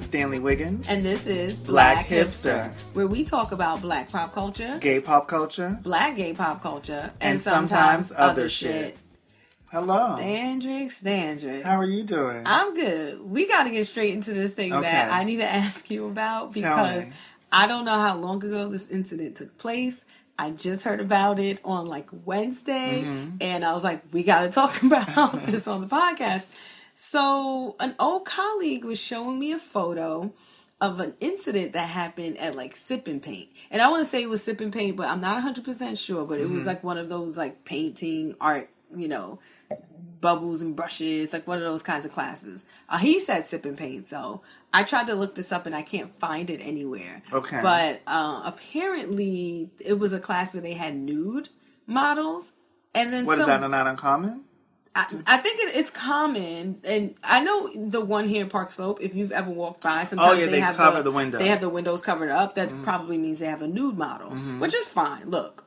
Stanley Wiggins. And this is Black, Hipster, where we talk about black pop culture, gay pop culture, black gay pop culture, and, and sometimes, sometimes, other shit. Hello. Standrick, Standrick. How are you doing? I'm good. We got to get straight into this thing Okay. that I need to ask you about because. I don't know how long ago this incident took place. I just heard about it on like Wednesday, Mm-hmm. and I was like, we got to talk about this on the podcast. So, an old colleague was showing me a photo of an incident that happened at like sipping Paint. And I want to say it was sipping Paint, but I'm not 100% sure. But it Mm-hmm. was like one of those like painting art, you know, bubbles and brushes, like one of those kinds of classes. Uh, he said sipping Paint, so I tried to look this up and I can't find it anywhere. Okay. But uh, apparently it was a class where they had nude models. And then What is some, that not uncommon? I, I think it, it's common, and I know the one here in Park Slope. If you've ever walked by, sometimes Oh, yeah, they have cover the window. They have the windows covered up. That Mm-hmm. probably means they have a nude model, which is fine. Look,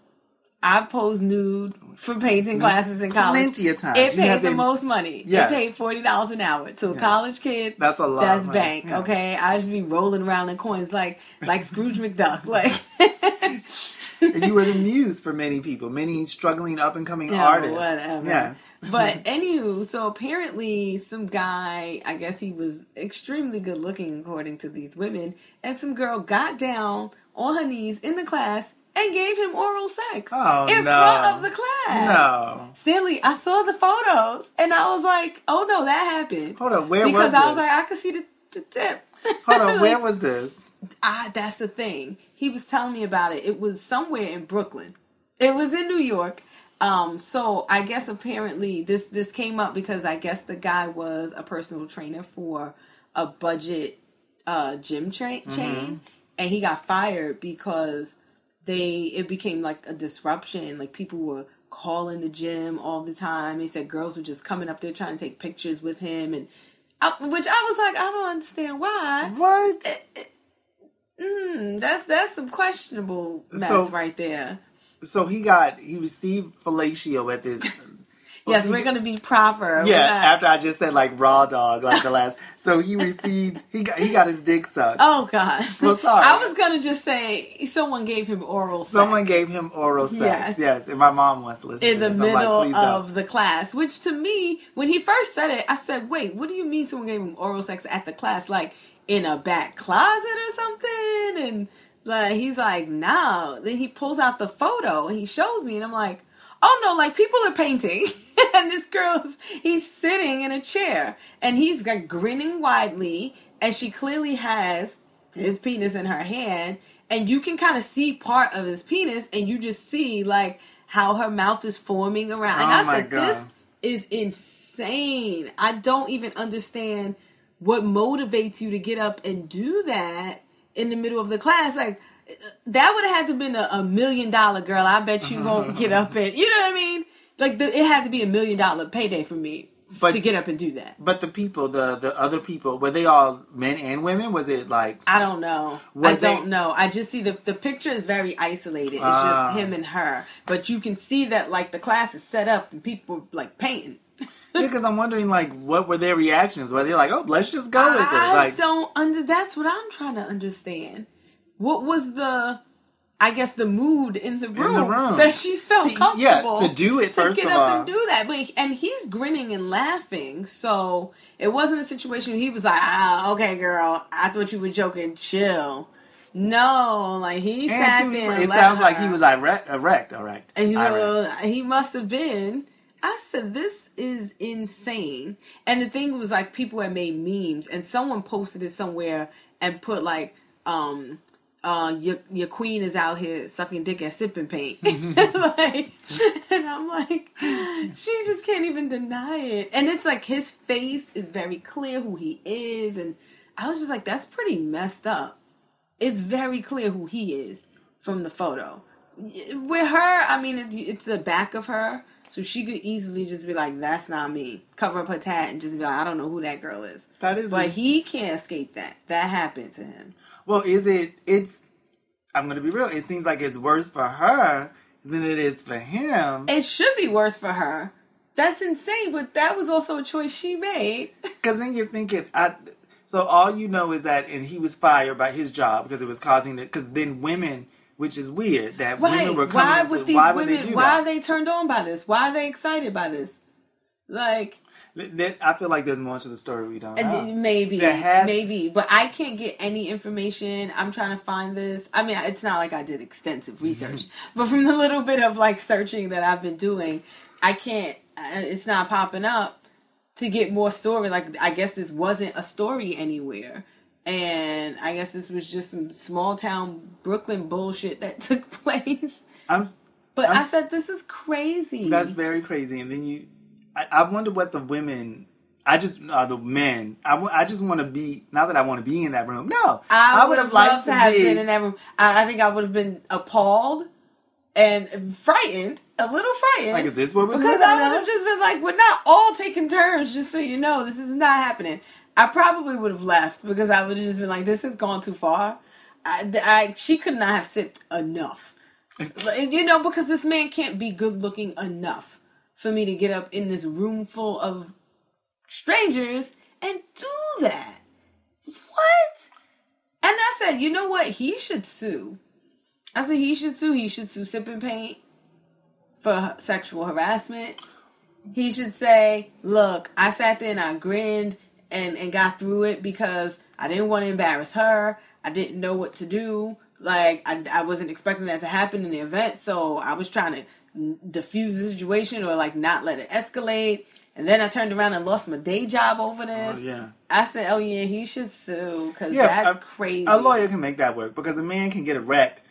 I've posed nude for painting classes in college. Plenty of times. It You paid have the been- most money. Yes. It paid forty dollars an hour to a college kid. That's a lot That's of money. bank. Yeah. Okay, I just be rolling around in coins like like Scrooge McDuck. Like you were the muse for many people, many struggling up and coming Yeah, artists. Whatever. Yes. But anywho, so apparently some guy, I guess he was extremely good looking according to these women, and some girl got down on her knees in the class and gave him oral sex Oh, in no. front of the class. No. Stanley, I saw the photos and I was like, oh no, that happened. Hold on, where was because was I was this? like, I could see the, the tip. Hold on, where Like, was this? Ah, that's the thing. He was telling me about it. It was somewhere in Brooklyn. It was in New York. Um, so I guess apparently this this came up because I guess the guy was a personal trainer for a budget uh gym tra- chain and he got fired because they it became like a disruption like people were calling the gym all the time he said girls were just coming up there trying to take pictures with him and I, which I was like I don't understand why What? Mm, that's that's some questionable mess So- right there. So he got he received fellatio at this. Yes, we're gonna be proper. Yeah, after I just said like raw dog, like the last. So he received he got he got his dick sucked. oh god. Well, sorry. I was gonna just say someone gave him oral sex Someone gave him oral sex. Yes. Yes, and my mom wants to listen in to the this. I'm like, middle don't." of the class, which to me, when he first said it, I said, "Wait, what do you mean someone gave him oral sex at the class? Like in a back closet or something?" And like he's like, "No." Then he pulls out the photo and he shows me, and I'm like, "Oh no!" Like people are painting, and this girl's he's sitting in a chair, and he's got grinning widely, and she clearly has his penis in her hand, and you can kind of see part of his penis, and you just see like how her mouth is forming around. And Oh I my said, God. this is insane. I don't even understand what motivates you to get up and do that in the middle of the class. Like that would have had to been a, a million dollar girl. I bet you won't get up and you know what I mean. Like the, it had to be a million dollar payday for me But- to get up and do that. But the people, the the other people, were they all men and women? Was it like I don't know. I they- don't know. I just see the the picture is very isolated. It's Ah. just him and her, but you can see that like the class is set up and people like painting. Because I'm wondering like what were their reactions? Were they like, oh, let's just go with it? I Like, don't under. That's what I'm trying to understand. What was the? I guess the mood in the room, room. that she felt To- comfortable yeah, to do it, to first get of up all. and do that. But and he's grinning and laughing, so it wasn't a situation. Where he was like, "Ah, okay, girl, I thought you were joking. Chill." No, like he sat and there. too, and it sounds like he was erect, erect, erect. And Erect. know, he must have been. I said, this is insane. And the thing was like people had made memes and someone posted it somewhere and put like, um, uh, your your queen is out here sucking dick and sipping paint. like, and I'm like, she just can't even deny it. And it's like his face is very clear who he is, and I was just like, that's pretty messed up. It's very clear who he is from the photo. With her, I mean, it- it's the back of her, so she could easily just be like, "That's not me." Cover up her tat and just be like, "I don't know who that girl is." That is But a- he can't escape that. That happened to him. Well, is it? It's. I'm gonna be real. It seems like it's worse for her than it is for him. It should be worse for her. That's insane, but that was also a choice she made. Because then you're thinking, I. So all you know is that, and he was fired by his job because it was causing it. Because then women, which is weird, that Right. women were Why coming would to. these Why would women? they do why that? are they turned on by this? Why are they excited by this? Like, I feel like there's more to the story we don't know. maybe, has- maybe, but I can't get any information. I'm trying to find this. I mean, it's not like I did extensive research, but from the little bit of like searching that I've been doing, I can't. uh, It's not popping up to get more story. Like, I guess this wasn't a story anywhere. And I guess this was just some small town Brooklyn bullshit that took place. I'm, But i I'm- said, this is crazy. that's very crazy. And then you, I, I wonder what the women. I just uh, the men. I, w- I just want to be. Not that I want to be in that room. No, I, would would have loved to have be- been in that room. I, I think I would have been appalled and frightened, a little frightened. Like, is this what we're Because I would have just been like, we're not all taking turns, just so you know, this is not happening. I probably would have left because I would have just been like, this has gone too far. I, I, she could not have sipped enough. You know, because this man can't be good looking enough for me to get up in this room full of strangers and do that. What? And I said, you know what? He should sue. I said he should sue. He should sue Sipping Paint for sexual harassment. He should say, look, I sat there and I grinned and, and got through it because I didn't want to embarrass her. I didn't know what to do. Like, I, I wasn't expecting that to happen in the event. So I was trying to diffuse the situation or like not let it escalate. And then I turned around and lost my day job over oh, this. Oh, yeah. I said, "Oh yeah, he should sue because Yeah, that's a- crazy." A lawyer can make that work because a man can get erect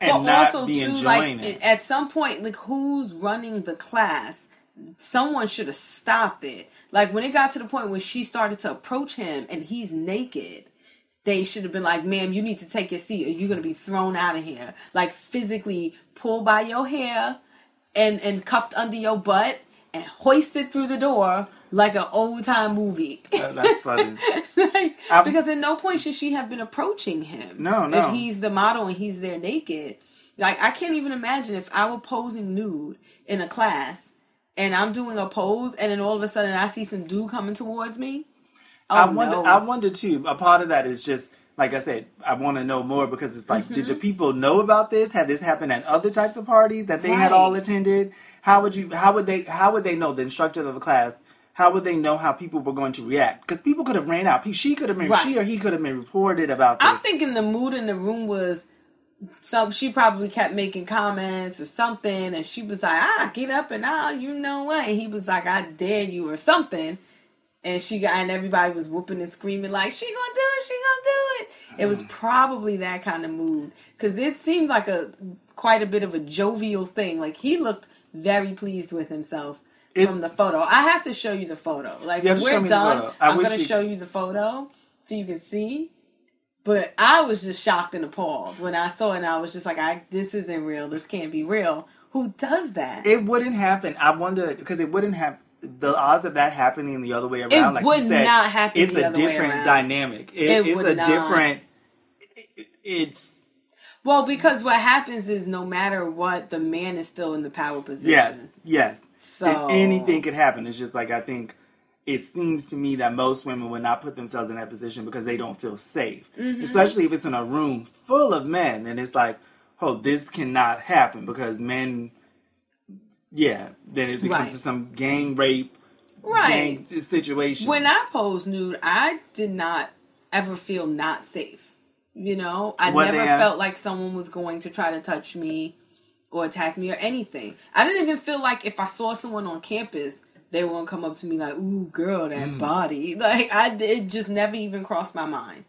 and But not also be too, enjoying like it. at some point, like who's running the class? Someone should have stopped it. Like when it got to the point when she started to approach him and he's naked, they should have been like, "Ma'am, you need to take your seat, or you're gonna be thrown out of here." Like physically pulled by your hair and and cuffed under your butt and hoisted through the door like an old time movie. That- That's funny. like, because at no point should she have been approaching him. No, no. If he's the model and he's there naked, like I can't even imagine if I were posing nude in a class and I'm doing a pose and then all of a sudden I see some dude coming towards me. Oh, I wonder. no. I wonder too. A part of that is just like I said. I want to know more because it's like, Mm-hmm. did the people know about this? Had this happened at other types of parties that they had all attended? How would you? How would they? How would they know the instructor of the class? How would they know how people were going to react? Because people could have ran out. She could have been. Right. She or he could have been reported about this. I'm thinking the mood in the room was some she probably kept making comments or something and she was like, ah, get up and ah, you know what? And he was like, I dare you or something. And she got and everybody was whooping and screaming like, she gonna do it, she gonna do it. It was probably that kind of mood. Cause it seemed like a quite a bit of a jovial thing. Like he looked very pleased with himself It's- from the photo. I have to show you the photo. Like You have when to we're done, I'm gonna we- show you the photo so you can see. But I was just shocked and appalled when I saw it, and I was just like, "I this isn't real. This can't be real. Who does that?" it wouldn't happen. I wonder because it wouldn't have the odds of that happening the other way around. like would you said, not happen It's a different dynamic. It- It it's a not. different. it- It's well, because what happens is, no matter what, the man is still in the power position. yes, yes. So And anything could happen. It's just like I think it seems to me that most women would not put themselves in that position because they don't feel safe, Mm-hmm. especially if it's in a room full of men and it's like, oh, this cannot happen because men. Yeah, then it becomes Right. some gang rape, Right. gang situation. When I posed nude, I did not ever feel not safe. You know, I What never felt like someone was going to try to touch me or attack me or anything. I didn't even feel like if I saw someone on campus, they gonna come up to me like, "Ooh, girl, that Mm. body." Like I, it just never even crossed my mind.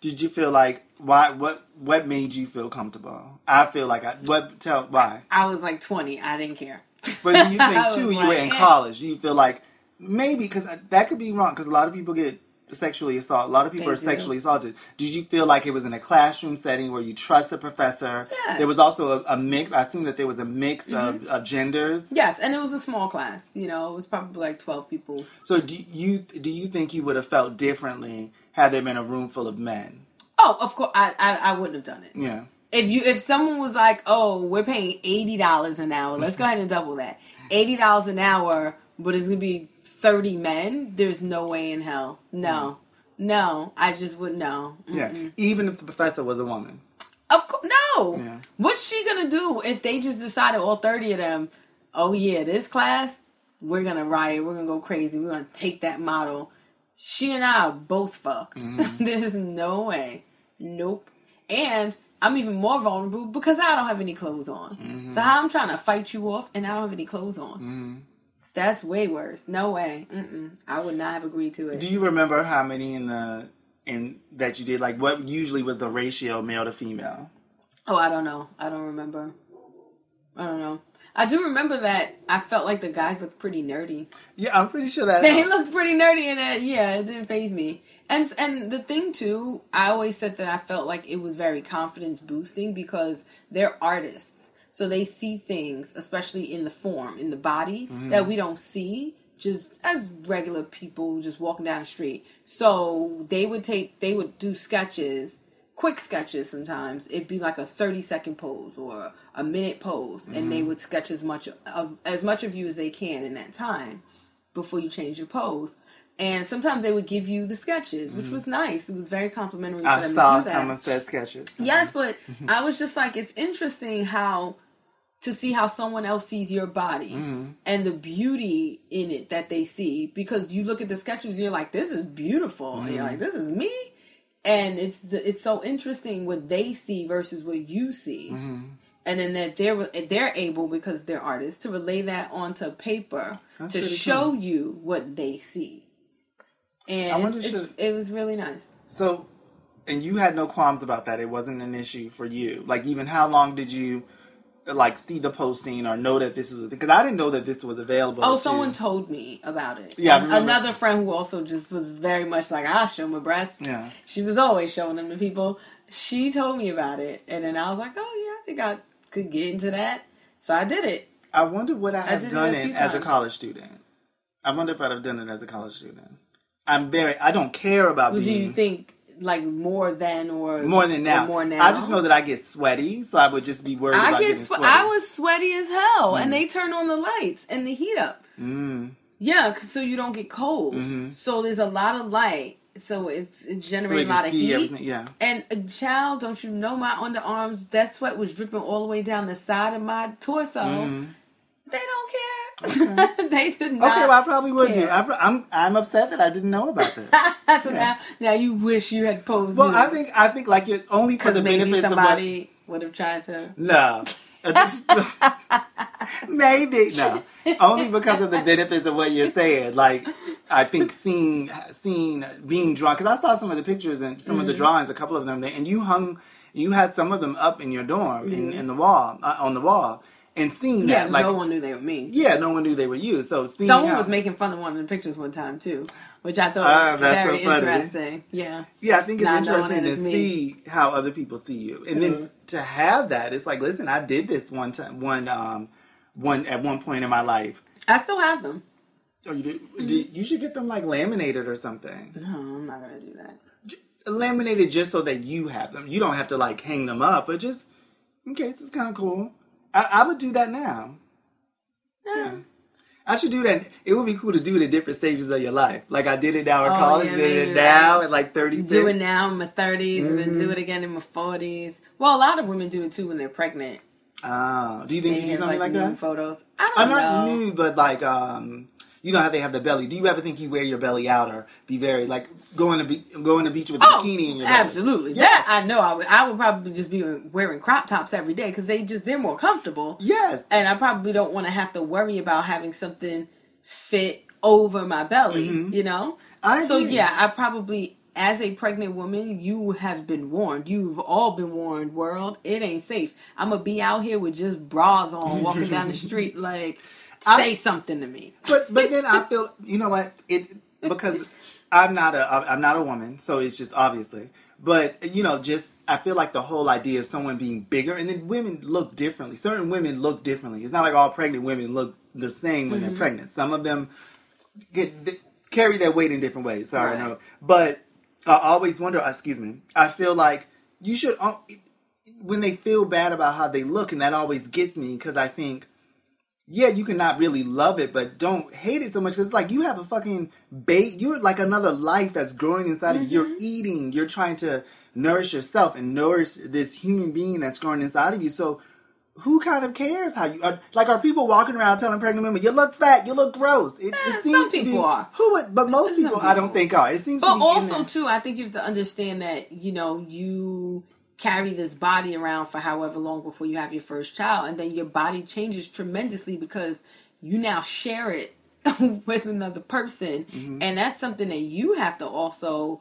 Did you feel like why? What? What made you feel comfortable? I feel like I. What? Tell why? I was like twenty. I didn't care. But do you think too? when you were in eh. college. Do you feel like maybe because that could be wrong? Because a lot of people get sexually assaulted. A lot of people are sexually assaulted. Did you feel like it was in a classroom setting where you trust the professor? Yes. Mm-hmm. There was also a, a mix. I assume that there was a mix of, of genders. Yes, and it was a small class. You know, it was probably like twelve people. So do you do you think you would have felt differently had there been a room full of men? Oh, of course, I, I, I wouldn't have done it. Yeah. if you if someone was like, "Oh, we're paying eighty dollars an hour," let's go ahead and double that. Eighty dollars an hour, but it's gonna be thirty men. There's no way in hell. No, no, I just wouldn't know. Yeah, even if the professor was a woman. Of course, no. Yeah. What's she gonna do if they just decided all thirty of them? Oh yeah, this class, we're gonna riot. We're gonna go crazy. We're gonna take that model. She and I are both fucked. Mm-hmm. There's no way. Nope. And I'm even more vulnerable because I don't have any clothes on. Mm-hmm. So how I'm trying to fight you off and I don't have any clothes on. That's way worse. No way. Mm-mm. I would not have agreed to it. Do you remember how many in the in that you did? Like, what usually was the ratio male to female? Oh, I don't know. I don't remember. I don't know. I do remember that I felt like the guys looked pretty nerdy. Yeah, I'm pretty sure that. They looked pretty nerdy in it. Yeah, it didn't phase me. And and the thing too, I always said that I felt like it was very confidence boosting because they're artists, so they see things, especially in the form, in the body, mm-hmm. that we don't see just as regular people just walking down the street. So they would take, they would do sketches quick sketches sometimes. It'd be like a 30 second pose or a minute pose and they mm-hmm. would sketch as much of as much of you as they can in that time before you change your pose and sometimes they would give you the sketches which mm-hmm. was nice. It was very complimentary to I them saw to do that. some of said sketches. yes mm-hmm. but mm-hmm. i was just like it's interesting how to see how someone else sees your body and the beauty in it that they see. Because you look at the sketches you're like this is beautiful. And you're like this is me? And it's the, it's so interesting what they see versus what you see. Mm-hmm. and then that they're they're able because they're artists to relay that onto paper That's to show cool. you what they see and I it's, it's, should- it was really nice So, and you had no qualms about that. It wasn't an issue for you. Like, even how long did you like see the posting or know that this was because I didn't know that this was available. Oh, to- someone told me about it. Yeah, I another friend who also just was very much like, I'll show my breasts. Yeah. She was always showing them to people. She told me about it, and then I was like, oh yeah, I think I could get into that. So I did it. I wonder what I have it done a it as a college student. I wonder if I'd have done it as a college student. I'm very. I don't care about Do you think like more than or more than now. More now. I just know that I get sweaty, so I would just be worried I about get. Swe- sweaty. I was sweaty as hell, and they turn on the lights and the heat up. Mm. Yeah, so you don't get cold. Mhm. So there's a lot of light. So it's it So a lot of heat. everything. Yeah. And a child, don't you know my underarms? That sweat was dripping all the way down the side of my torso. Mhm. They don't care. they did not. Okay, well, I probably would do. I, pro- I'm I'm upset that I didn't know about this. so now, now you wish you had posed. well, I think I think like it only for because the benefits. maybe benefits somebody would have tried to. No. Maybe no, only because of the benefits of what you're saying. Like, I think seeing seeing being drawn because I saw some of the pictures and some of Mm-hmm. the drawings, a couple of them, and you hung, you had some of them up in your dorm in, in the wall uh, on the wall, and seeing Mm-hmm. Yeah, that like no one knew they were me. yeah, no one knew they were you. So seeing Someone how- was making fun of one of the pictures one time too, which I thought Ah, was so very funny. interesting. Yeah. Yeah, I think it's Not interesting to see how other people see you, and Mhm. then to have that, it's like, listen, I did this one time, one, um, one at one point in my life. I still have them. Oh, you do, Mm-hmm. do- you should get them like laminated or something. No, I'm not gonna do that. Laminated just so that you have them. You don't have to like hang them up, but just in case it's kind of cool. I, I would do that now. Yeah. I should do that. It would be cool to do it at different stages of your life. Like I did it now in Oh, college, yeah, did it now like at like 36. Do it now in my 30s and then Mm-hmm. do it again in my 40s. Well, a lot of women do it too when they're pregnant. Oh, do you think They you do something like, nude that? Photos. I don't not know. nude, but like um, you know how they have the belly. Do you ever think you wear your belly out or be very like going to be- going to beach with a Oh, bikini in your belly? absolutely. Yes. That I know. I would. I would probably just be wearing crop tops every day because they just they're more comfortable. Yes. and I probably don't want to have to worry about having something fit over my belly, you know? Mm-hmm. I so agree. yeah, I probably as a pregnant woman, you have been warned. You've all been warned, world. It ain't safe. I'm gonna be out here with just bras on walking down the street like I- say something to me. But but then I feel you know what it because I'm not a I'm not a woman, so it's just obviously. But you know, just I feel like the whole idea of someone being bigger, and then women look differently. Certain women look differently. It's not like all pregnant women look the same when Mm-hmm. they're pregnant. Some of them get carry their weight in different ways. Sorry, Right. no, but I always wonder. Excuse me. I feel like you should uh, when they feel bad about how they look, and that always gets me because I think yeah, you can not really love it, but don't hate it so much because it's like you have a fucking bait. You're like another life that's growing inside of you. You're eating. You're trying to nourish yourself and nourish this human being that's growing inside of you. So who kind of cares how you are? Like, are people walking around telling pregnant women, "You look fat, you look gross"? It, Eh, it some seems to people be are. who would, but most Some people, I don't think are. It seems to But also too, I think you have to understand that you know you carry this body around for however long before you have your first child, and then your body changes tremendously because you now share it with another person, Mm-hmm. and that's something that you have to also.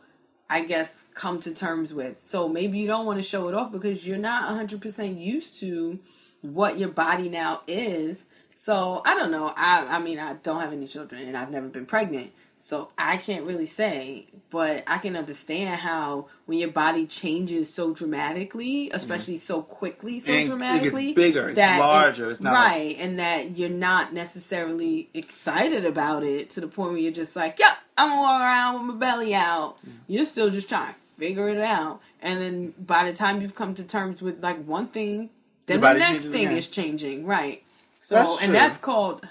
I guess come to terms with. So maybe you don't want to show it off because you're not 100% used to what your body now is. So I don't know. I I mean I don't have any children and I've never been pregnant. So I can't really say, but I can understand how when your body changes so dramatically, especially mm-hmm. so quickly, so And it gets dramatically, bigger, it's that larger, it's not like- right, and that you're not necessarily excited about it to the point where you're just like, "Yep, I'm gonna walk around with my belly out." You're still just trying to figure it out, and then by the time you've come to terms with like one thing, then the next thing again. is changing, right? So, That's and that's called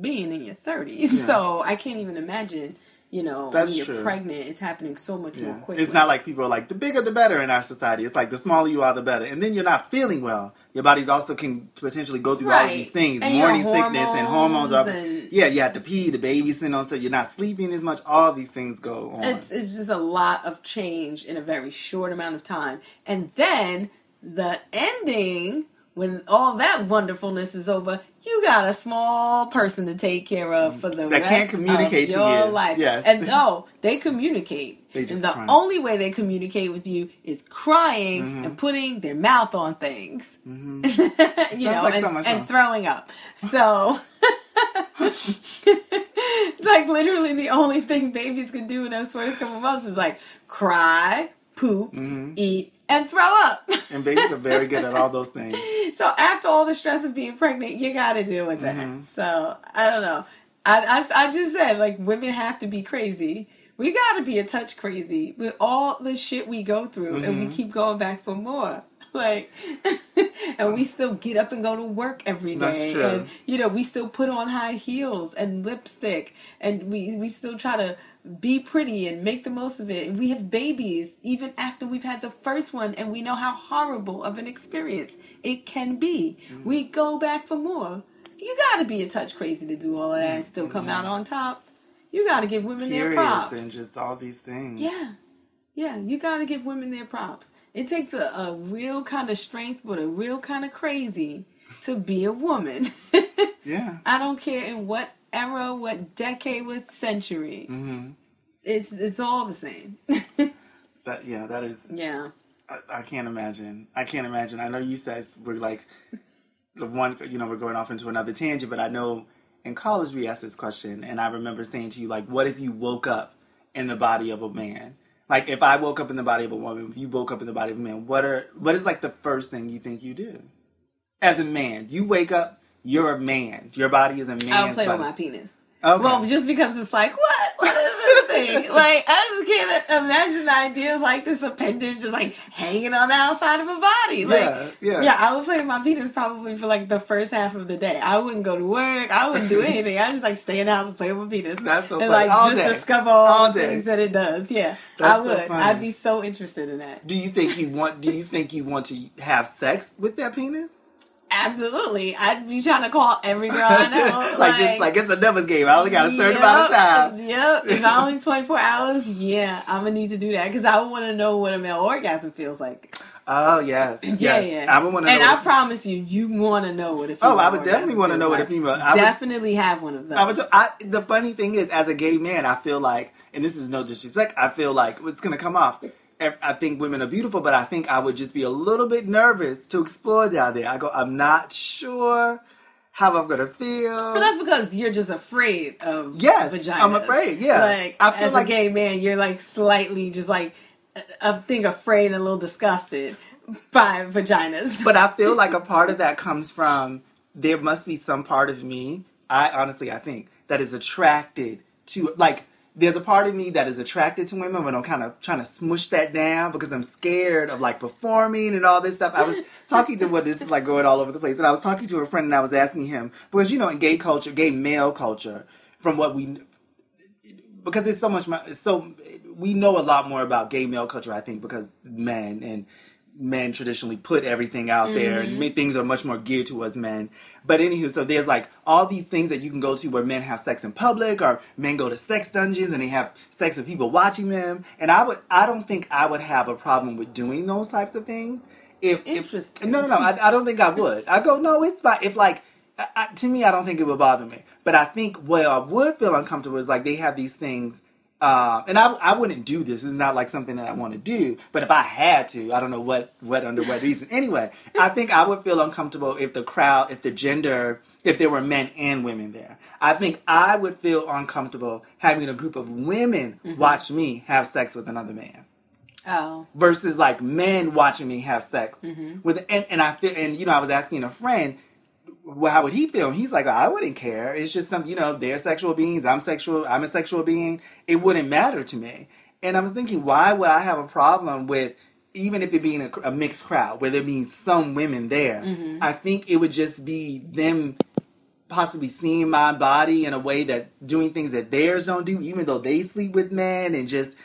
being in your 30s. Yeah. So I can't even imagine, you know, That's when you're true. pregnant, it's happening so much more Yeah. quickly. It's not like people are like the bigger the better in our society. It's like the smaller you are, the better. And then you're not feeling well. Your body's also can potentially go through all Right. these things, And morning sickness and hormones. Are, and- yeah, you have to pee. The baby's sitting on, so you're not sleeping as much. All these things go on. it's it's just a lot of change in a very short amount of time. And then the ending, when all that wonderfulness is over, you got a small person to take care of for the That rest can't communicate of your you. life. Yes. And no, they communicate. They just and the cry. only way they communicate with you is crying Mm-hmm. and putting their mouth on things. you know, like and, so and throwing up. So it's like literally the only thing babies can do in those first couple months is like cry, poop, Mm-hmm. eat, and throw up. and babies are very good at all those things. so after all the stress of being pregnant, you got to deal with that. Mm-hmm. So I don't know. I, I I just said like women have to be crazy. We got to be a touch crazy with all the shit we go through, and Mm-hmm. we keep going back for more. Like, and we still get up and go to work every day. That's true. And you know, we still put on high heels and lipstick, and we we still try to be pretty and make the most of it. We have babies even after we've had the first one, and we know how horrible of an experience it can be. Mm-hmm. We go back for more. You got to be a touch crazy to do all of that and still come out on top. You got to give women their Mm-hmm. Props. and just all these things. Yeah. Yeah, you got to give women their props. It takes a, a real kind of strength, but a real kind of crazy to be a woman. Yeah. I don't care in what era, what decade, what century. hmm It's it's all the same. That yeah, that is. yeah. I, I can't imagine. I can't imagine. I know you guys were like the one. You know, we're going off into another tangent, but I know in college we asked this question, and I remember saying to you like, "What if you woke up in the body of a man?" Like if I woke up in the body of a woman, if you woke up in the body of a man, what are what is like the first thing you think you do? As a man, you wake up, you're a man. Your body is a man. I'll play body. with my penis. Okay. Well, just because it's like, what? What is this thing? like, I just can't imagine the idea of like this appendage just like hanging on the outside of a body. Like, Yeah, yeah. yeah. I would play with my penis probably for like the first half of the day. I wouldn't go to work. I wouldn't do anything. I just like stay in the house and play with my penis. That's so and like All just day. discover all, All the things that it does. Yeah, That's I so would. funny. I'd be so interested in that. do you think you want? Do you think you want to have sex with that penis? Absolutely. I'd be trying to call every girl I know. like, just like it's a numbers game. I only got a certain amount of time. Yep. If I only 24 hours, yeah, I'm going to need to do that because I want to know what a male orgasm feels like. Oh yes, Yeah, yes. yeah. I would want to And. I promise you, you want to know what a Oh, I would definitely wanna feels know what a female- I would- definitely have one of those. I would. I, the funny thing is, as a gay man, I feel like, and this is no disrespect, I feel like it's gonna come off. I I think women are beautiful, but I think I would just be a little bit nervous to explore down there. I go, I'm not sure how I'm gonna feel. but that's because you're just afraid of Yes, vaginas. I'm afraid, yeah. Like, I feel as like- a gay man, you're like slightly just like, I think afraid and a little disgusted by vaginas. but I feel like a part of that comes from there must be some part of me. I honestly, I think that is attracted to like there's a part of me that is attracted to women, but I'm kind of trying to smush that down because I'm scared of like performing and all this stuff. I was talking to what this is like going all over the place, and I was talking to a friend and I was asking him because you know in gay culture, gay male culture, from what we because it's so much it's so we know a lot more about gay male culture I think because men and men traditionally put everything out there Mm-hmm. and things are much more geared to us men. But anywho so there's like all these things that you can go to where men have sex in public or men go to sex dungeons and they have sex with people watching them. And I would I don't think I would have a problem with doing those types of things if, if Interesting. no no no I, I don't think I would. I go no it's fine. If like I, I, to me I don't think it would bother me. But I think what I would feel uncomfortable is like they have these things um, and I, I wouldn't do this. It's not like something that I want to do. But if I had to, I don't know what, what under what reason. Anyway, I think I would feel uncomfortable if the crowd, if the gender, if there were men and women there. I think I would feel uncomfortable having a group of women watch me have sex with another man Oh. versus like men watching me have sex with and, and I feel and you know I was asking a friend well, how would he feel? He's like, I wouldn't care. It's just some, you know, they're sexual beings. I'm sexual. I'm a sexual being. It wouldn't matter to me. And I was thinking, why would I have a problem with even if it being a, a mixed crowd, where there being some women there? I think it would just be them possibly seeing my body in a way that doing things that theirs don't do, even though they sleep with men, and just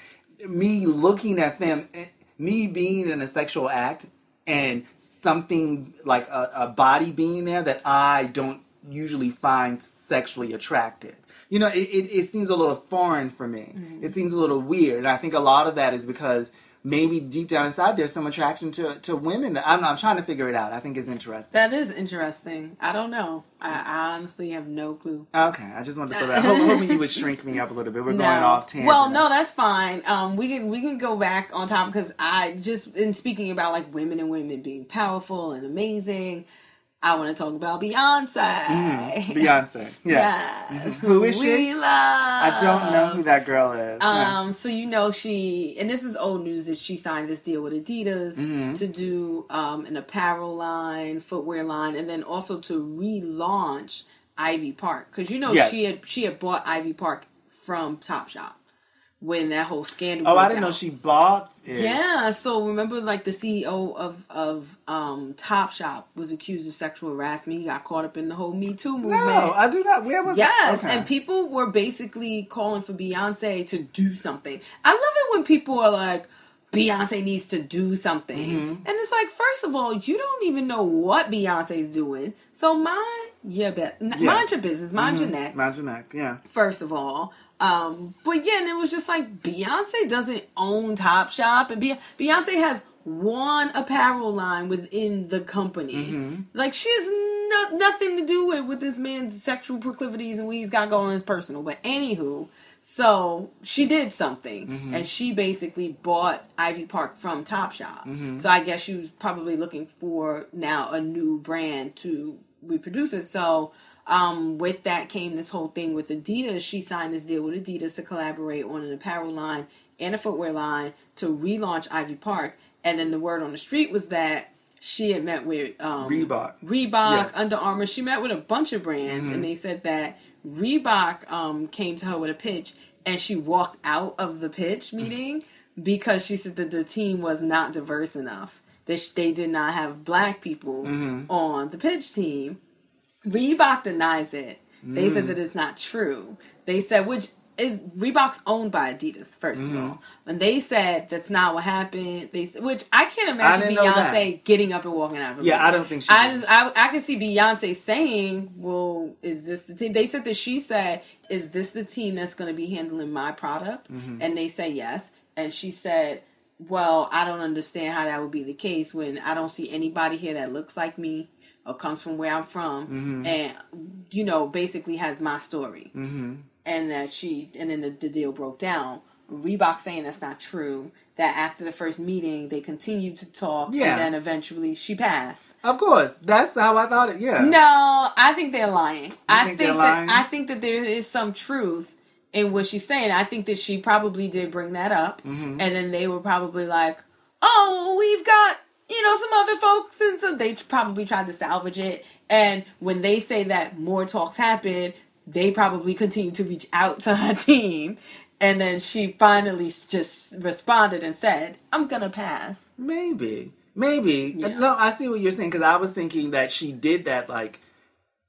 me looking at them, eh, me being in a sexual act, and something like a, a body being there that I don't usually find sexually attractive. You know, it, it, it seems a little foreign for me. Mm-hmm. It seems a little weird. And I think a lot of that is because maybe deep down inside there's some attraction to, to women. I'm, I'm trying to figure it out. I think it's interesting. That is interesting. I don't know. I, I honestly have no clue. Okay, I just wanted to throw that. Hope, hoping you would shrink me up a little bit. We're going off tangent. Well, no, that's fine. Um, we can we can go back on top because I just in speaking about like women and women being powerful and amazing. I want to talk about Beyonce. Beyonce. Yeah. Yes. Who is we she? love. I don't know who that girl is. Um, so you know she, and this is old news that she signed this deal with Adidas Mm-hmm. to do um, an apparel line, footwear line, and then also to relaunch Ivy Park because you know Yes. she had she had bought Ivy Park from Topshop when that whole scandal. oh, I didn't know she bought it. Yeah, so remember, like the CEO of of um, Topshop was accused of sexual harassment. He got caught up in the whole Me Too movement. No, I do not. Where was Yes, Okay. and people were basically calling for Beyonce to do something. I love it when people are like, Beyonce needs to do something. Mm-hmm. And it's like, first of all, you don't even know what Beyonce's doing. So mind your, be- Yeah. mind your business, mind your neck, Mind your neck. Yeah. first of all. Um, but yeah, and it was just like Beyonce doesn't own Topshop, and Be- Beyonce has one apparel line within the company. Mm-hmm. Like she has no- nothing to do with with this man's sexual proclivities and what he's got going on his personal. But anywho, so she did something, Mm-hmm. and she basically bought Ivy Park from Topshop. Mm-hmm. So I guess she was probably looking for now a new brand to reproduce it. So um, with that came this whole thing with Adidas. She signed this deal with Adidas to collaborate on an apparel line and a footwear line to relaunch Ivy Park. And then the word on the street was that she had met with um, Reebok. Reebok, Yeah. Mm-hmm. Under Armour. She met with a bunch of brands, and they said that Reebok um, came to her with a pitch, and she walked out of the pitch meeting because she said that the team was not diverse enough. That they did not have black people Mm-hmm. on the pitch team. Reebok denies it. They Mm. said that it's not true. They said, which is Reebok's owned by Adidas, 1st Mm-hmm. of all. And they said that's not what happened. They which I can't imagine didn't. Beyonce getting up and walking out of Yeah. I don't think she I did. just I, I can see Beyonce saying, "Well, is this the team?" They said that she said, "Is this the team that's going to be handling my product?" Mm-hmm. And they say yes. And she said, "Well, I don't understand how that would be the case when I don't see anybody here that looks like me or comes from where I'm from, Mm-hmm. and you know, basically has my story." And that she and then the, the deal broke down. Reebok saying that's not true. That after the first meeting, they continued to talk, Yeah. and then eventually she passed. Of course. That's how I thought it. Yeah. No, I think they're lying. I think think, they're that lying? I think that there is some truth in what she's saying. I think that she probably did bring that up, Mm-hmm. and then they were probably like, "Oh, we've got you know some other folks," and so they probably tried to salvage it. And when they say that more talks happen, they probably continue to reach out to her team And then she finally just responded and said, "I'm gonna pass." Maybe, maybe. Yeah. No, I see what you're saying because I was thinking that she did that, like,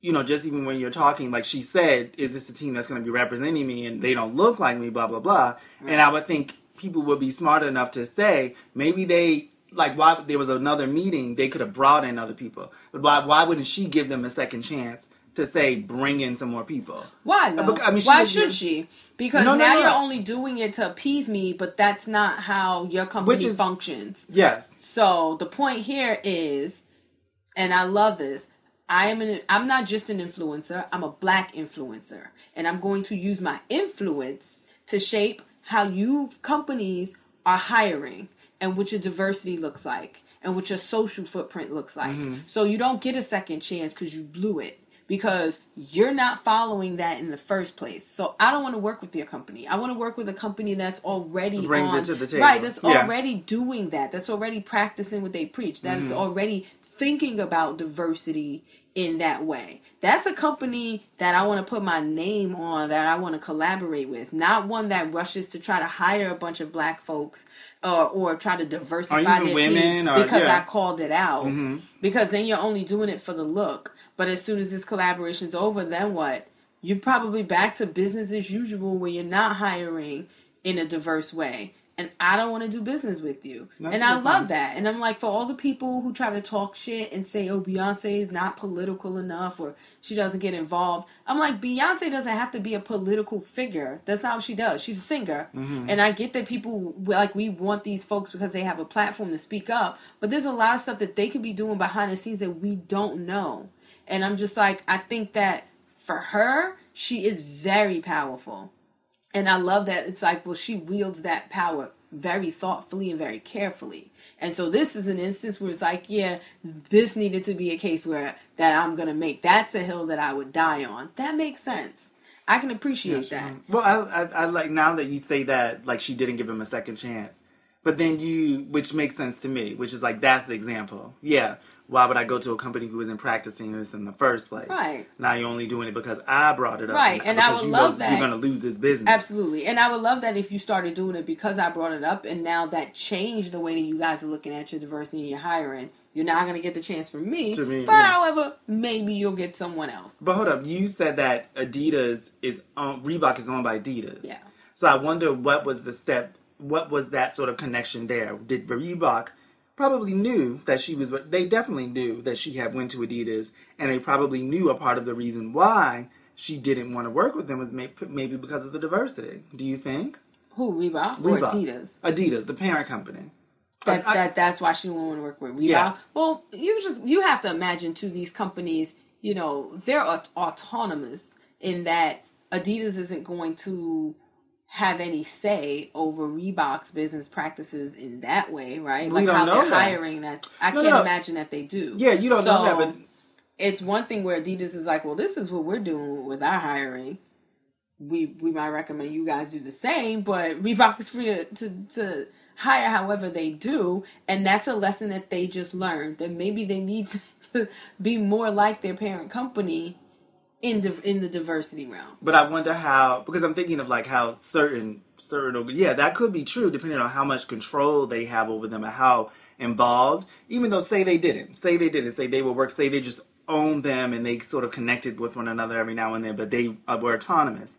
you know, just even when you're talking, like she said, "Is this a team that's going to be representing me?" And they don't look like me, blah blah blah. And I would think people would be smart enough to say maybe they. Like why there was another meeting, they could have brought in other people. But why why wouldn't she give them a second chance to say bring in some more people? Why though? bec- I mean, Why should she? Because No, no, now no. you're only doing it to appease me, but that's not how your company is- functions. Yes. So the point here is, and I love this. I am an. I'm not just an influencer. I'm a black influencer, and I'm going to use my influence to shape how you companies are hiring and what your diversity looks like and what your social footprint looks like. Mm-hmm. So you don't get a second chance because you blew it because you're not following that in the first place. So I don't want to work with your company. I want to work with a company that's already Brings it on, to the table. right. That's Yeah. already doing that. That's already practicing what they preach. That's Mm-hmm. already thinking about diversity in that way. That's a company that I want to put my name on, that I want to collaborate with, not one that rushes to try to hire a bunch of black folks or or try to diversify their women team or- because yeah. I called it out. Mm-hmm. Because then you're only doing it for the look. But as soon as this collaboration's over, then what? You're probably back to business as usual where you're not hiring in a diverse way. And I don't want to do business with you. That's and I love point. that. And I'm like, for all the people who try to talk shit and say, oh, Beyonce is not political enough or she doesn't get involved, I'm like, Beyonce doesn't have to be a political figure. That's not what she does. She's a singer. Mm-hmm. And I get that people, like, we want these folks because they have a platform to speak up. But there's a lot of stuff that they could be doing behind the scenes that we don't know. And I'm just like, I think that for her, she is very powerful. And I love that it's like, well, she wields that power very thoughtfully and very carefully. And so this is an instance where it's like, yeah, this needed to be a case where that I'm gonna make. That's a hill that I would die on. That makes sense. I can appreciate that. Um, well, I, I I like now that you say that like she didn't give him a second chance, but then you which makes sense to me, which is like that's the example. Yeah, why would I go to a company who isn't practicing this in the first place? Right. Now you're only doing it because I brought it up. Right, and I would love that. You're gonna lose this business. Absolutely. And I would love that if you started doing it because I brought it up and now that changed the way that you guys are looking at your diversity and your hiring. You're not going to get the chance from me. To me, but yeah. however, maybe you'll get someone else. But hold up, you said that Adidas is on Reebok is owned by Adidas. Yeah. So I wonder what was the step, what was that sort of connection there? Did Reebok probably knew that she was? They definitely knew that she had went to Adidas, and they probably knew a part of the reason why she didn't want to work with them was maybe because of the diversity. Do you think? Who, Reebok, or Adidas? Adidas, the parent company. That, I- that that's why she won't want to work with Reebok. Yeah. Well, you just you have to imagine too these companies, you know, they're aut- autonomous in that Adidas isn't going to have any say over Reebok's business practices in that way, right? We like how they're that. hiring that. I No, can't no. imagine that they do. Yeah, you don't know that, So, but it's one thing where Adidas is like, well, this is what we're doing with our hiring. We we might recommend you guys do the same, but Reebok is free to, to, to hire however they do, and that's a lesson that they just learned that maybe they need to, to be more like their parent company in the in the diversity realm. But I wonder how because I'm thinking of like how certain certain yeah that could be true depending on how much control they have over them and how involved. Even though say they didn't, say they didn't, say they would work, say they just owned them and they sort of connected with one another every now and then, but they uh, were autonomous.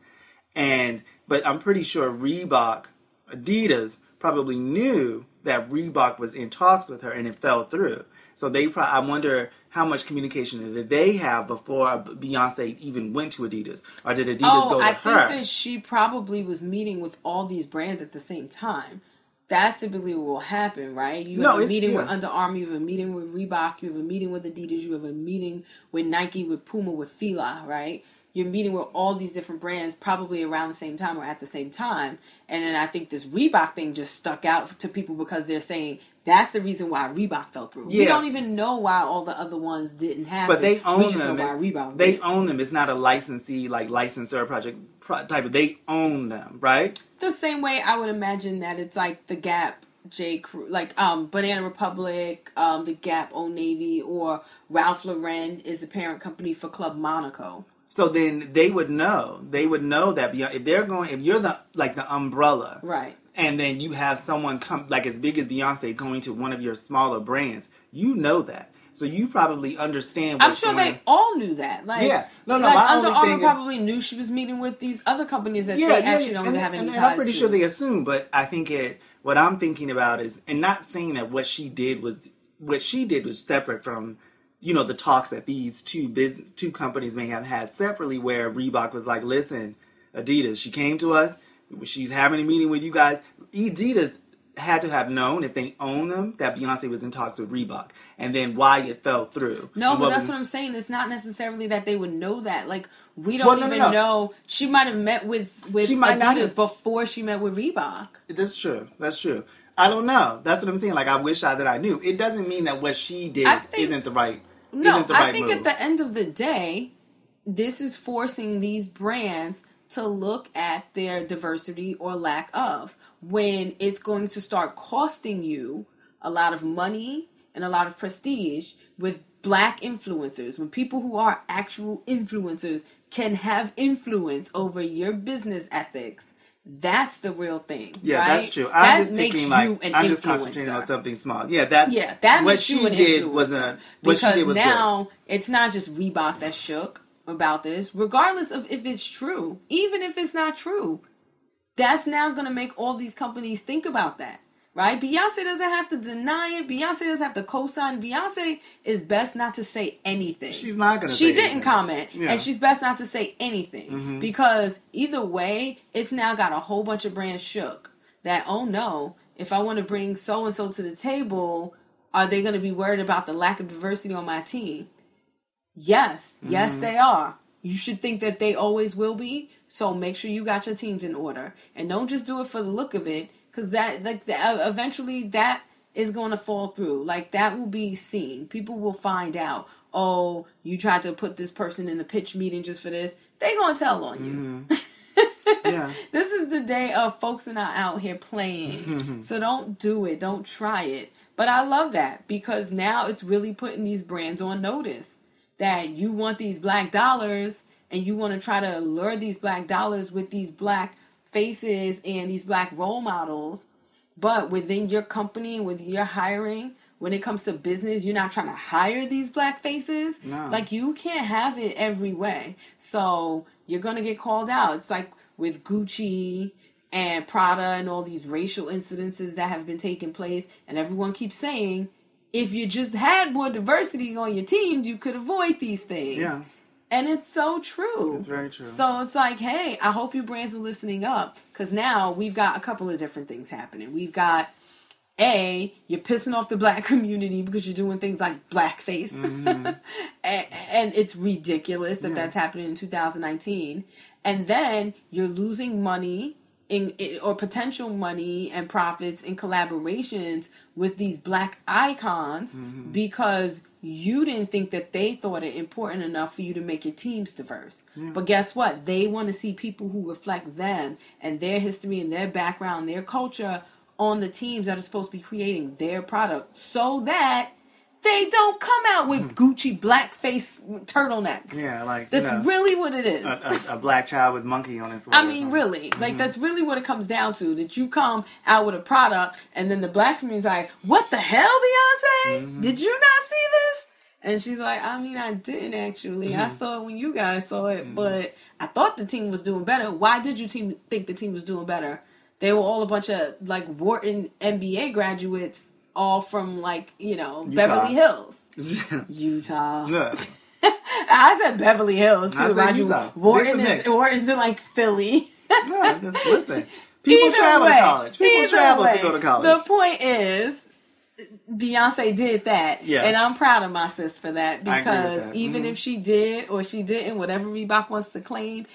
And but I'm pretty sure Reebok, Adidas probably knew that Reebok was in talks with her and it fell through. So they, pro- I wonder how much communication did they have before Beyonce even went to Adidas, or did Adidas oh, go Oh, to I her? think that she probably was meeting with all these brands at the same time. That's typically what will happen, right? You No, have a meeting with yeah. Under Armour, you have a meeting with Reebok, you have a meeting with Adidas, you have a meeting with Nike, with Puma, with Fila, right? You're meeting with all these different brands probably around the same time or at the same time. And then I think this Reebok thing just stuck out to people because they're saying that's the reason why Reebok fell through. We don't even know why all the other ones didn't happen. But they own them. Reebok they own them. It's not a licensee like licensor project pro- type of. They own them, right? the same way I would imagine that it's like the Gap, J. Crew, like um, Banana Republic, um, the Gap, Old Navy, or Ralph Lauren is the parent company for Club Monaco. So then they would know. They would know that if they're going, if you're the like the umbrella, Right. And then you have someone come like as big as Beyonce going to one of your smaller brands, you know that. So you probably understand. What I'm sure going they all knew that. Like, Yeah. No, no, like my Under Armour probably knew she was meeting with these other companies that they actually don't and, have any and, ties I'm pretty to. sure they assume, but I think it. What I'm thinking about is, and not saying that what she did was what she did was separate from, you know, the talks that these two business two companies may have had separately, where Reebok was like, "Listen, Adidas, she came to us, she's having a meeting with you guys." Adidas had to have known if they own them that Beyonce was in talks with Reebok, and then why it fell through. No, but that's was- what I'm saying. It's not necessarily that they would know that. Like we don't Well, no, no, even no. know. She might have met with with She might Adidas have. before she met with Reebok. That's true. That's true. I don't know. That's what I'm saying. Like I wish I that I knew. It doesn't mean that what she did think- isn't the right. No, isn't the I right think move. at the end of the day, this is forcing these brands to look at their diversity or lack of when it's going to start costing you a lot of money and a lot of prestige with black influencers when people who are actual influencers can have influence over your business ethics that's the real thing yeah, right? that's true. I'm that just makes thinking you like I'm just concentrating on something small. Yeah, that's Yeah, that what she did was a what because she did was now it's not just Reebok that shook about this, regardless of if it's true, even if it's not true. That's now going to make all these companies think about that, right? Beyonce doesn't have to deny it. Beyonce doesn't have to co-sign. Beyonce is best not to say anything. She's not gonna. She say didn't anything. comment, Yeah. and she's best not to say anything Mm-hmm. because either way, it's now got a whole bunch of brands shook. That oh no, if I want to bring so and so to the table, are they going to be worried about the lack of diversity on my team? Yes, yes, Mm-hmm. they are. You should think that they always will be. So make sure you got your teams in order, and don't just do it for the look of it, because that like the, uh, eventually that is going to fall through. Like that will be seen. People will find out. Oh, you tried to put this person in the pitch meeting just for this. They gonna tell on you. Yeah. This is the day of folks are not out here playing. so don't do it. Don't try it. But I love that because now it's really putting these brands on notice that you want these black dollars and you want to try to lure these black dollars with these black faces and these black role models. But within your company, with your hiring, when it comes to business, you're not trying to hire these black faces. No. Like you can't have it every way. So you're gonna get called out. It's like with Gucci and Prada and all these racial incidences that have been taking place, and everyone keeps saying, if you just had more diversity on your teams, you could avoid these things. Yeah. And it's so true. It's very true. So it's like, hey, I hope you brands are listening up because now we've got a couple of different things happening. We've got a you're pissing off the black community because you're doing things like blackface, Mm-hmm. and, and it's ridiculous that that's happening in 2019. And then you're losing money in, in or potential money and profits in collaborations with these black icons Mm-hmm. because you didn't think that they thought it important enough for you to make your teams diverse. But guess what? They want to see people who reflect them and their history and their background, their culture on the teams that are supposed to be creating their product so that they don't come out with Gucci blackface turtlenecks. Hmm. Yeah, like you That's know, really what it is. a, a, a black child with monkey on his. I mean, really, like Mm-hmm. that's really what it comes down to. That you come out with a product, and then the black community's like, "What the hell, Beyonce? Mm-hmm. Did you not see this?" And she's like, "I mean, I didn't actually. I Mm-hmm. saw it when you guys saw it, but I thought the team was doing better. Why did you team think the team was doing better? They were all a bunch of like Wharton MBA graduates, all from like you know Beverly Hills, Utah. Yeah. I said Beverly Hills too. Mind you. Utah. Wharton is. Wharton's in like Philly. No, just listen. People Either travel way, to college. People either travel way, to go to college. The point is, Beyonce did that, Yeah. and I'm proud of my sis for that I agree with because that. even Mhm. if she did or she didn't, whatever Reebok wants to claim,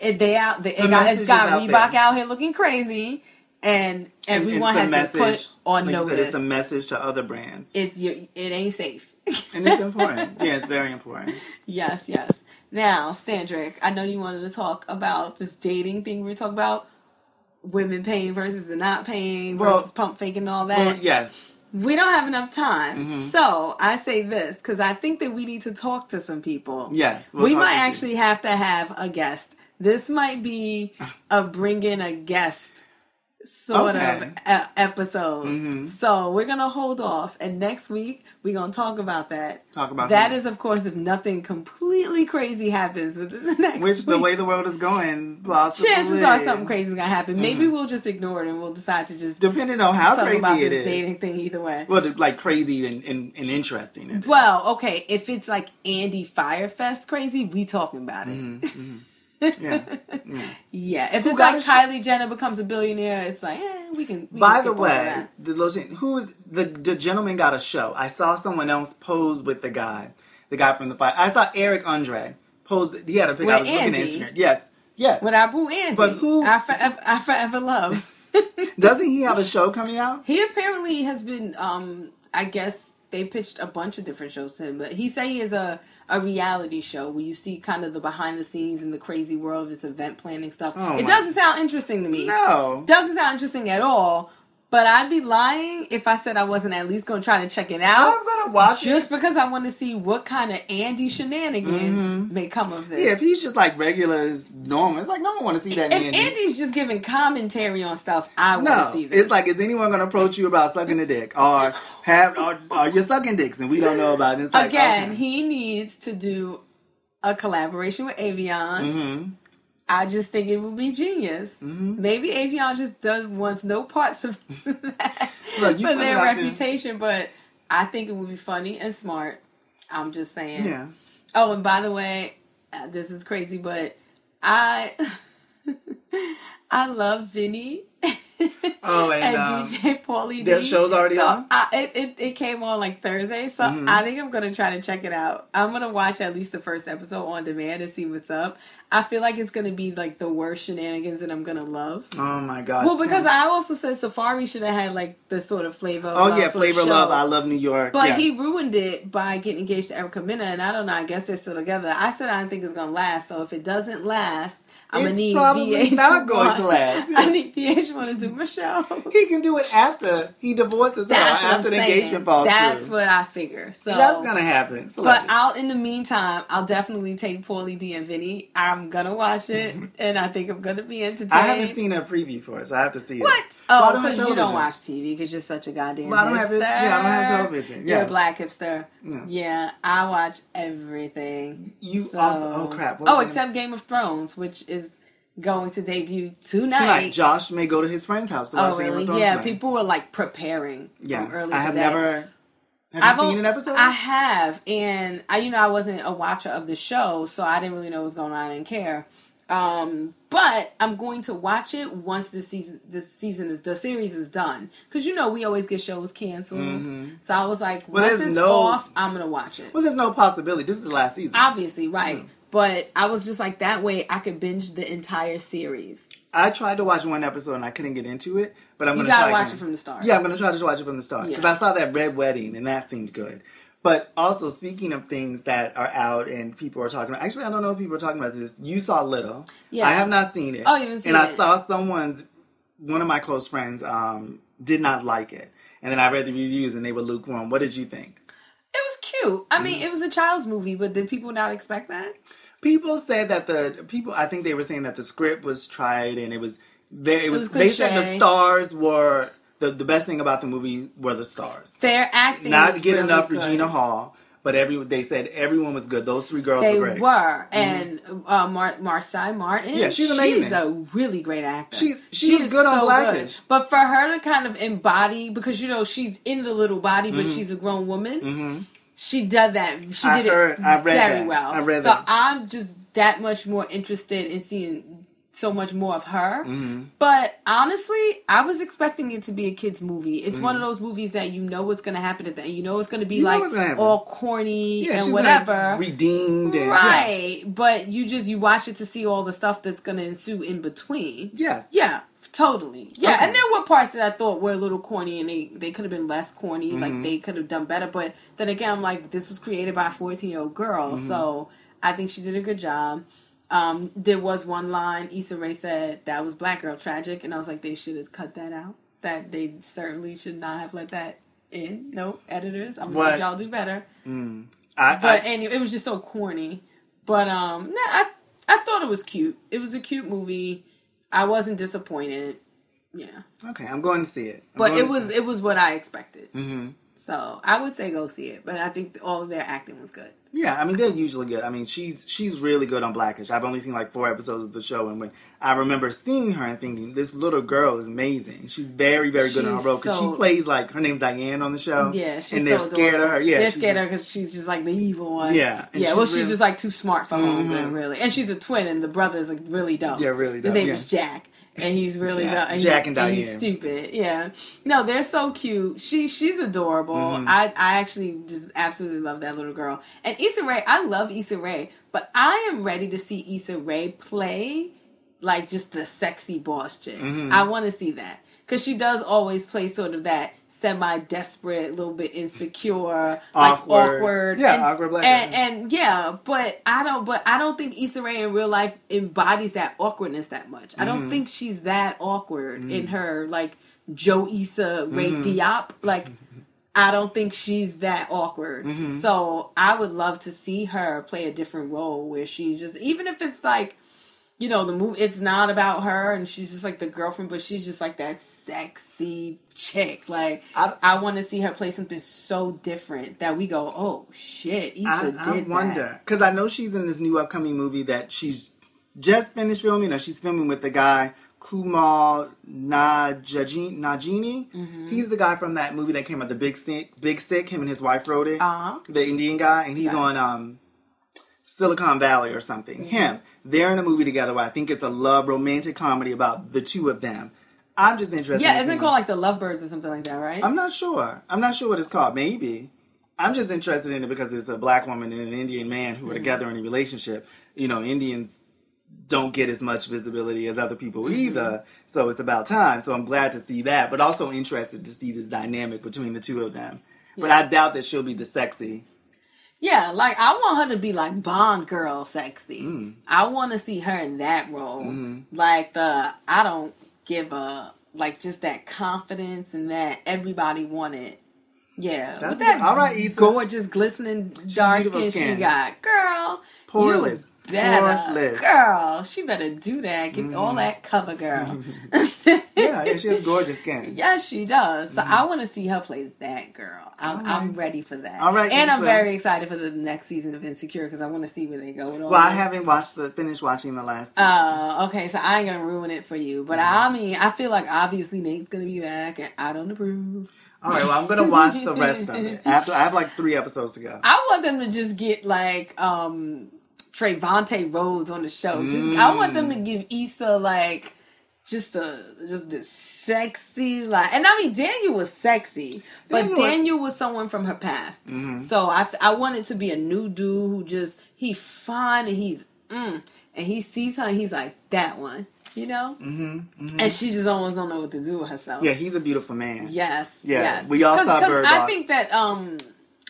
it, they out. They, The it got, it's got out Reebok there. out here looking crazy, and And everyone it's a has been put on like you said, notice. it's a message to other brands, it's it ain't safe. and it's important. yeah, it's very important. Yes, yes. Now, Standrick, I know you wanted to talk about this dating thing we were talking about. Women paying versus the not paying Well- versus pump faking and all that. Well, yes, we don't have enough time. Mm-hmm. So I say this because I think that we need to talk to some people. Yes, we'll we might to you. actually have to have a guest. This might be a bring in a guest sort Okay. of episode. Mhm. So we're gonna hold off, and next week we're gonna talk about that. Talk about That who? is, of course, if nothing completely crazy happens within the next Which the way the world is going, possibly. chances are something crazy is gonna happen. Maybe we'll just ignore it and we'll decide to just Depending on how talk about crazy it is. dating thing either way. Well, like crazy and, and, and interesting. Well, okay, if it's like Andy Fyre Fest crazy, we talking about it. Mm-hmm, Yeah. yeah. Yeah, if it's got like a sh- Kylie Jenner becomes a billionaire, it's like, eh, we can. We By can the way, the who is the the gentleman got a show? I saw someone else pose with the guy, the guy from the fight. I saw Eric Andre pose. He had a pic. I With was looking at Instagram. Yes, yes. with our boo Andy, But who- I forever, I forever love. Doesn't he have a show coming out? he apparently has been. um I guess they pitched a bunch of different shows to him, but he said he is a a reality show where you see kind of the behind the scenes and the crazy world of this event planning stuff. Oh it doesn't sound interesting to me. No. doesn't sound interesting at all. But I'd be lying if I said I wasn't at least going to try to check it out. I'm gonna watch just it. because I want to see what kind of Andy shenanigans may come of this. Mm-hmm. Yeah, if he's just like regular, normal, it's like no one want to see that. if Andy. Andy's just giving commentary on stuff, I want no, to see this. it's like is anyone gonna approach you about sucking a dick or have or, or you're sucking dicks and we don't know about it? Like, Again, okay. he needs to do a collaboration with Evian. Mhm. I just think it would be genius. Mm-hmm. Maybe Evian just does wants no parts of that Look, you for their there. reputation, but I think it would be funny and smart. I'm just saying. yeah. Oh, and by the way, uh, this is crazy, but I I love Vinny. Oh, and, and um, DJ Paulie D. their show's already so on? I, it, it it came on like Thursday, so Mm-hmm. I think I'm gonna try to check it out. I'm gonna watch at least the first episode on demand and see what's up. I feel like it's gonna be like the worst shenanigans that I'm gonna love. Oh my gosh. Well, because. I also said Safaree should have had like the sort of flavor. of Oh love yeah, sort of Flavor Love. I love New York. But yeah. he ruined it by getting engaged to Erica Mena, and I don't know. I guess they're still together. I said I don't think it's gonna last. So if it doesn't last, I'm gonna It's need probably VH1. not going to last. I need VH1 to do my show. He can do it after he divorces her. What after the saying. engagement falls That's through. what I figure. So That's gonna happen. So But I'll in the meantime, I'll definitely take Paulie D and Vinny. I'm gonna watch it, and I think I'm gonna be entertained. I haven't seen a preview for it, so I have to see it. What? Oh, because you don't watch TV because you're such a goddamn Well, I don't have hipster. it- yeah, I don't have television, You're a black hipster. Yeah. Yeah, I watch everything. You So- also- oh, crap, what Oh, except Game of Thrones, which is going to debut tonight. Tonight, Josh may go to his friend's house to watch oh, really? Yeah, tonight. people were like preparing Yeah, from early I have today. never. Have I've you seen an episode? I have, and I, you know, I wasn't a watcher of the show, so I didn't really know what was going on. I didn't care. Um, but I'm going to watch it once this season, this season is the series is done, because you know we always get shows canceled. So I was like, Mm-hmm. Well, once it's no- off, I'm gonna watch it. well, there's no possibility. This is the last season. Obviously, right? But I was just like that way I could binge the entire series. I tried to watch one episode and I couldn't get into it, but I'm You gonna gotta watch again. it from the start. Yeah, I'm gonna try to watch it from the start because Yeah. I saw that Red Wedding and that seemed good. But also, speaking of things that are out and people are talking about, actually, I don't know if people are talking about this. You saw Little. Yeah. I have not seen it. Oh, you haven't seen And I saw someone's, one of my close friends, um, did not like it. And then I read the reviews and they were lukewarm. What did you think? It was cute. I mean, it was a child's movie, but did people not expect that? People said that the people. I think they were saying that the script was tried and it was. They, it was. was they said the stars were the the best thing about the movie were the stars. Fair acting. Not get really enough good. Regina Hall, but every they said everyone was good. Those three girls They were great. were, mm-hmm. and uh, Mar- Marsai Martin. Yeah, she's amazing. She's a really great actor. She's- she was good on Blackish. But for her to kind of embody, because you know she's in the little body, but mm-hmm. she's a grown woman. Mm-hmm. She did that. She Mm-hmm. I did heard- it I read very that. well. I read so that. I'm just that much more interested in seeing so much more of her. Mm-hmm. But honestly, I was expecting it to be a kids movie. It's one of those movies that you know what's going to happen at the end. You know it's going to be Mm-hmm. You like what's gonna happen. all corny Yeah, and whatever. Redeemed and Right, but you just you watch it to see all the stuff that's going to ensue in between. Yes. Yeah, totally. Yeah, Okay. and there were parts that I thought were a little corny, and they they could have been less corny. Mm-hmm. Like they could have done better. But then again, I'm like, this was created by a 14 year old girl, Mm-hmm. so I think she did a good job. Um, there was one line Issa Rae said that was black girl tragic, and I was like, they should have cut that out. That they certainly should not have let that in. No editors. I'm What? y'all do better. Mm. I, But I, anyway, it was just so corny. But um, nah, I I thought it was cute. It was a cute movie. I wasn't disappointed. Yeah, okay, I'm going to see it. I'm but it was see it was what I expected. hmm So I would say go see it. But I think all of their acting was good. Yeah, I mean they're usually good. I mean she's she's really good on Blackish. I've only seen like four episodes of the show, and when I remember seeing her and thinking this little girl is amazing. She's very very good on her role because so- she plays like her name's Diane on the show. Yeah, she's and they're so scared of her. Yeah, they're scared of her because she's just like the evil one. Yeah, and yeah. she's well, she's just like too smart for Mhm. Homegirl, really. And she's a twin, and the brother's like really dumb. Yeah, really dumb, His name yeah. is Jack, and he's really Jack- dumb. Jack and He's Diane. stupid. Yeah. No, they're so cute. She she's adorable. Mhm. I I actually just absolutely love that little girl. And Issa Rae, I love Issa Rae, but I am ready to see Issa Rae play like just the sexy boss chick. Mhm. I want to see that because she does always play sort of that semi desperate, a little bit insecure, like Awkward. awkward, Yeah, and, awkward black and, and yeah, but I don't, but I don't think Issa Rae in real life embodies that awkwardness that much. I don't think she's that awkward Mm-hmm. in her like Jo-Issa Rae Diop, like. I don't think she's that awkward. Mm-hmm. So I would love to see her play a different role where she's just even if it's like you know, the movie it's not about her and she's just like the girlfriend, but she's just like that sexy chick. Like I- I, want to see her play something so different that we go, Oh shit, Issa I, did I wonder because I know she's in this new upcoming movie that she's just finished filming, or she's filming with the guy Kumail. Nanjiani. Mm-hmm. He's the guy from that movie that came out, The Big Sick. Big Sick. Him and his wife wrote it. Uh-huh. The Indian guy, and he's Yeah. on um, Silicon Valley or something. Mm-hmm. Him. They're in a movie together. Where I think it's a love romantic comedy about the two of them. I'm just interested. Yeah, in isn't it called like the Lovebirds or something like that, right? I'm not sure. I'm not sure what it's called. Maybe. I'm just interested in it because it's a black woman and an Indian man who are together in a relationship. You know, Indians don't get as much visibility as other people either. So it's about time. So I'm glad to see that, but also interested to see this dynamic between the two of them. But I doubt that she'll be the sexy. Yeah, like I want her to be like Bond girl sexy. Mm. I want to see her in that role. Mm-hmm. Like the I don't give a like just that confidence and that everybody wanted. Yeah, That'd with that all right, Issa. gorgeous, glistening dark beautiful skin she got, girl. Liz. Better, Poor girl. She better do that. Get all that cover, girl. Yeah, yeah, she has gorgeous skin. Yes, she does. So I want to see her play that girl. I'm, right. I'm ready for that. All right, and I'm very excited for the next season of Insecure because I want to see where they go with all. Well, I haven't watched the finished watching the last. Uh, okay, so I ain't gonna ruin it for you, but I mean, I feel like obviously Nate's gonna be back, and I don't approve. All right, well, I'm gonna watch the rest of it after. I have like three episodes to go. I want them to just get like um Trevante Rhodes on the show. Just, Mm. I want them to give Issa like just a just this sexy like, and I mean Daniel was sexy, but Daniel was- Daniel was someone from her past. Mm-hmm. So I I want it to be a new dude who just he fine and he's mm, and he sees her and he's like that one, you know, mm-hmm, and she just almost don't know what to do with herself. Yeah, he's a beautiful man. Yes. Yeah, Yes. we all saw Bird I think that um,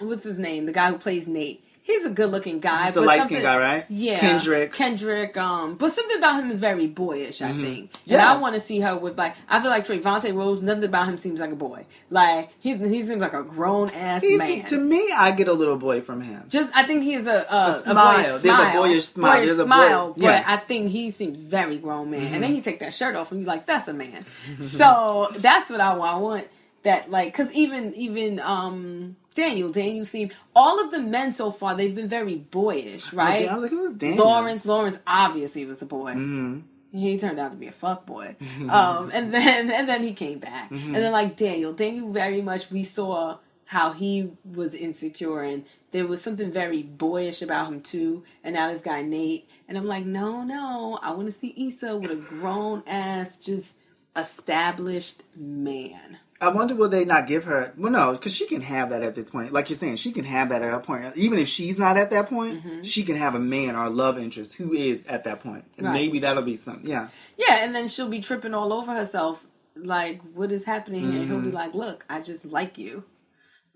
what's his name? The guy who plays Nate. He's a good-looking guy. He's the but light-skinned something- guy, right? Yeah, Kendrick. Kendrick. Um, but something about him is very boyish. I think, and I want to see her with like. I feel like Trevante Rhodes. Nothing about him seems like a boy. Like he he seems like a grown ass man. to me, I get a little boy from him. just I think he has a a, A smile. boyish There's a smile. boyish smile. Boyish There's a boy- smile, but yeah. Mm-hmm. I think he seems very grown man. And then he take that shirt off and you like, that's a man. so that's what I want. I want that like because even even um Daniel Daniel seemed all of the men so far they've been very boyish, right? I was like, who's Daniel? Lawrence Lawrence obviously was a boy. hmm He turned out to be a fuck boy. um, and then and then he came back. And then like Daniel, Daniel very much we saw how he was insecure and there was something very boyish about him too. And now this guy Nate. And I'm like, no, no. I want to see Issa with a grown ass, just established man. I wonder will they not give her? Well, no, because she can have that at this point. Like you're saying, she can have that at a point. Even if she's not at that point, Mm-hmm. she can have a man or a love interest who is at that point, and Right. maybe that'll be something. Yeah, Yeah, and then she'll be tripping all over herself. Like, what is happening here? He'll be Mm-hmm. like, look, I just like you.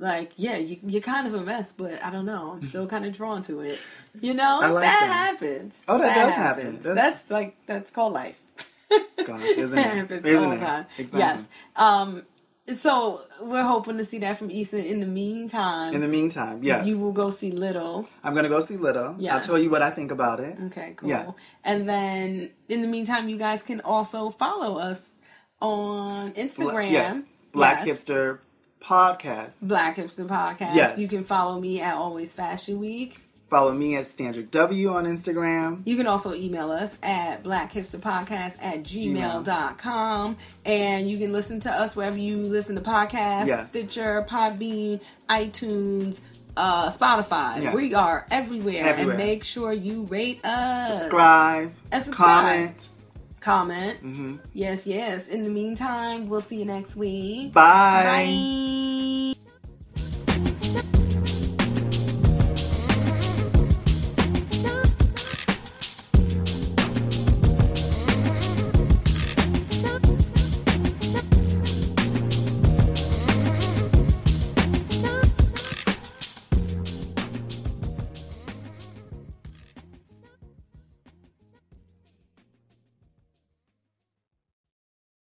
Like, yeah, you, you're kind of a mess, but I don't know. I'm still kind of drawn to it. You know, I like that, that. happens. Oh, that does happen. That's- That's, like that's called life. gosh, isn't That it? happens Isn't all the it? time. Exactly. Yes. Um. So we're hoping to see that from Easton. In the meantime, In the meantime, yes, you will go see Little. I'm gonna go see Little. Yeah, I'll tell you what I think about it. Okay, cool. Yes. And then in the meantime, you guys can also follow us on Bla- Instagram. yes, Black Yes. Hipster Podcast. Black Hipster Podcast. Yes. You can follow me at Always Fashion Week. Follow me at Standard W on Instagram. You can also email us at blackhipsterpodcast at gmail.com. And you can listen to us wherever you listen to podcasts Yes. Stitcher, Podbean, iTunes, uh, Spotify. Yes. We are everywhere. Everywhere. And make sure you rate us. Subscribe. And subscribe. Comment. Comment. hmm Yes, yes. In the meantime, we'll see you next week. Bye. Bye.